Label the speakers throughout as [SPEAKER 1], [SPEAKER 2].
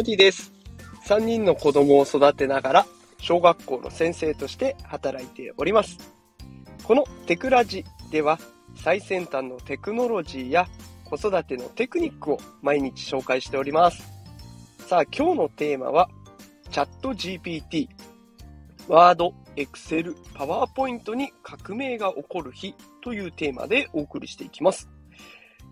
[SPEAKER 1] ダディです。3人の子供を育てながら、小学校の先生として働いております。このテクラジでは、最先端のテクノロジーや子育てのテクニックを毎日紹介しております。さあ、今日のテーマは、 ChatGPT、ワード、エクセル、パワーポイントに革命が起こる日というテーマでお送りしていきます。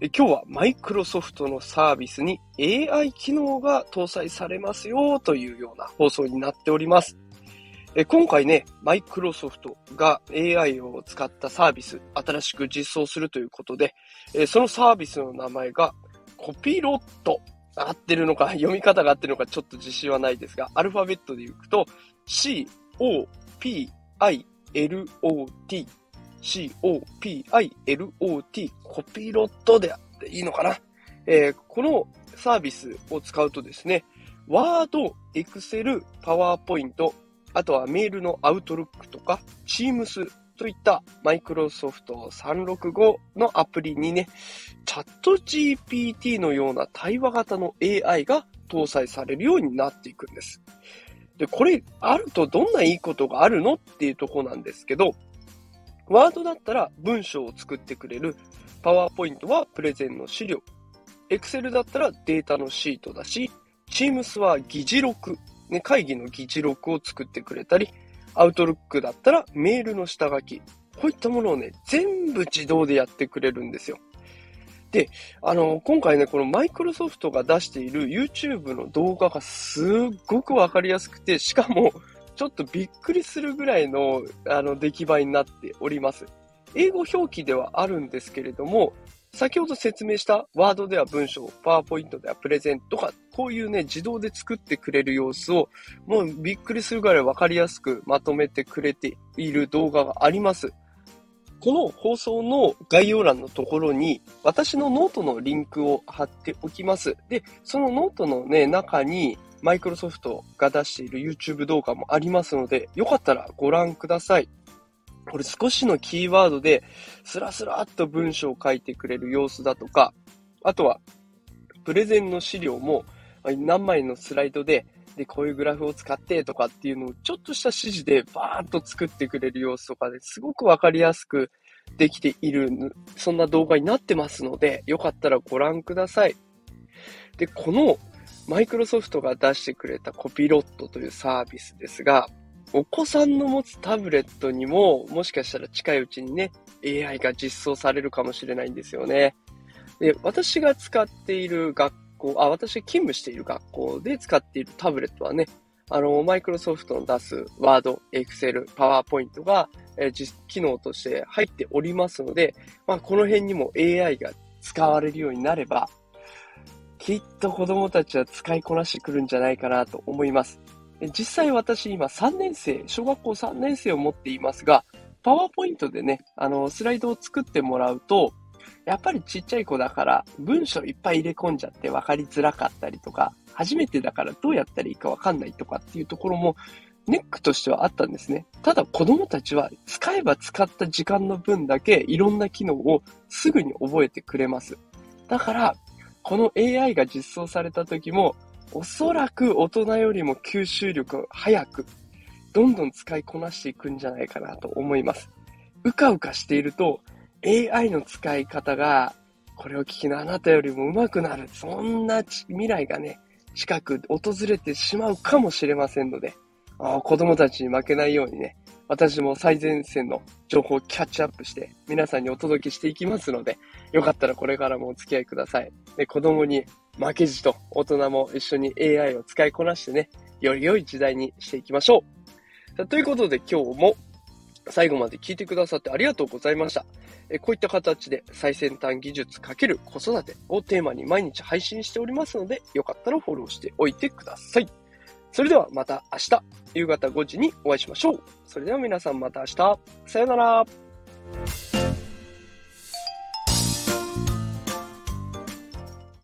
[SPEAKER 1] 今日はマイクロソフトのサービスに AI 機能が搭載されますよというような放送になっております。今回ね、マイクロソフトが AI を使ったサービス、新しく実装するということで、そのサービスの名前がコピロット。合ってるのか、読み方が合ってるのかちょっと自信はないですが、アルファベットで言うと C, O, P, I, L, O, T COPILOT、コピロットであっていいのかな、えー、このサービスを使うとですね、ワード、エクセル、パワーポイント、あとはメールのアウトルックとか、Teams といったマイクロソフト365のアプリにね、チャット GPT のような対話型の AI が搭載されるようになっていくんです。で、これあるとどんないいことがあるのっていうとこなんですけど、ワードだったら文章を作ってくれる。パワーポイントはプレゼンの資料。Excel だったらデータのシートだし、Teams は議事録、ね、会議の議事録を作ってくれたり、Outlook だったらメールの下書き。こういったものをね、全部自動でやってくれるんですよ。で、あの、今回ね、このマイクロソフトが出している YouTube の動画がすっごくわかりやすくて、しかもちょっとびっくりするぐらいの、あの、出来栄えになっております。英語表記ではあるんですけれども、先ほど説明したワードでは文章、パワーポイントではプレゼンとか、こういうね、自動で作ってくれる様子を、もうびっくりするぐらいわかりやすくまとめてくれている動画があります。この放送の概要欄のところに、私のノートのリンクを貼っておきます。で、そのノートのね、中に、マイクロソフトが出している YouTube 動画もありますので、よかったらご覧ください。これ少しのキーワードで、スラスラっと文章を書いてくれる様子だとか、あとは、プレゼンの資料も何枚のスライドで、で、こういうグラフを使ってとかっていうのをちょっとした指示でバーンと作ってくれる様子とかですごくわかりやすくできている、そんな動画になってますので、よかったらご覧ください。で、このマイクロソフトが出してくれたコピロットというサービスですが、お子さんの持つタブレットにも、もしかしたら近いうちにね、AI が実装されるかもしれないんですよね。で、私が使っている学校、あ、私が勤務している学校で使っているタブレットはね、あの、マイクロソフトの出すワード、エクセル、パワーポイントが、えー、実機能として入っておりますので、まあ、この辺にも AI が使われるようになれば、きっと子供たちは使いこなしてくるんじゃないかなと思います。実際私今3年生、小学校3年生を持っていますが、パワーポイントでね、あの、スライドを作ってもらうと、やっぱりちっちゃい子だから文章いっぱい入れ込んじゃって分かりづらかったりとか、初めてだからどうやったらいいか分かんないとかっていうところもネックとしてはあったんですね。ただ子供たちは使えば使った時間の分だけいろんな機能をすぐに覚えてくれます。だからこの AI が実装された時も、おそらく大人よりも吸収力早く、どんどん使いこなしていくんじゃないかなと思います。うかうかしていると、AI の使い方が、これを聞きのあなたよりも上手くなる。そんな未来がね、近く訪れてしまうかもしれませんので、あ子供たちに負けないようにね、私も最前線の情報をキャッチアップして皆さんにお届けしていきますので、よかったらこれからもお付き合いください。で、子供に負けじと大人も一緒に AI を使いこなしてね、より良い時代にしていきましょう。ということで今日も最後まで聞いてくださってありがとうございました。えこういった形で最先端技術×子育てをテーマに毎日配信しておりますので、よかったらフォローしておいてください。それではまた明日、夕方5時にお会いしましょう。それでは皆さんまた明日、さよなら。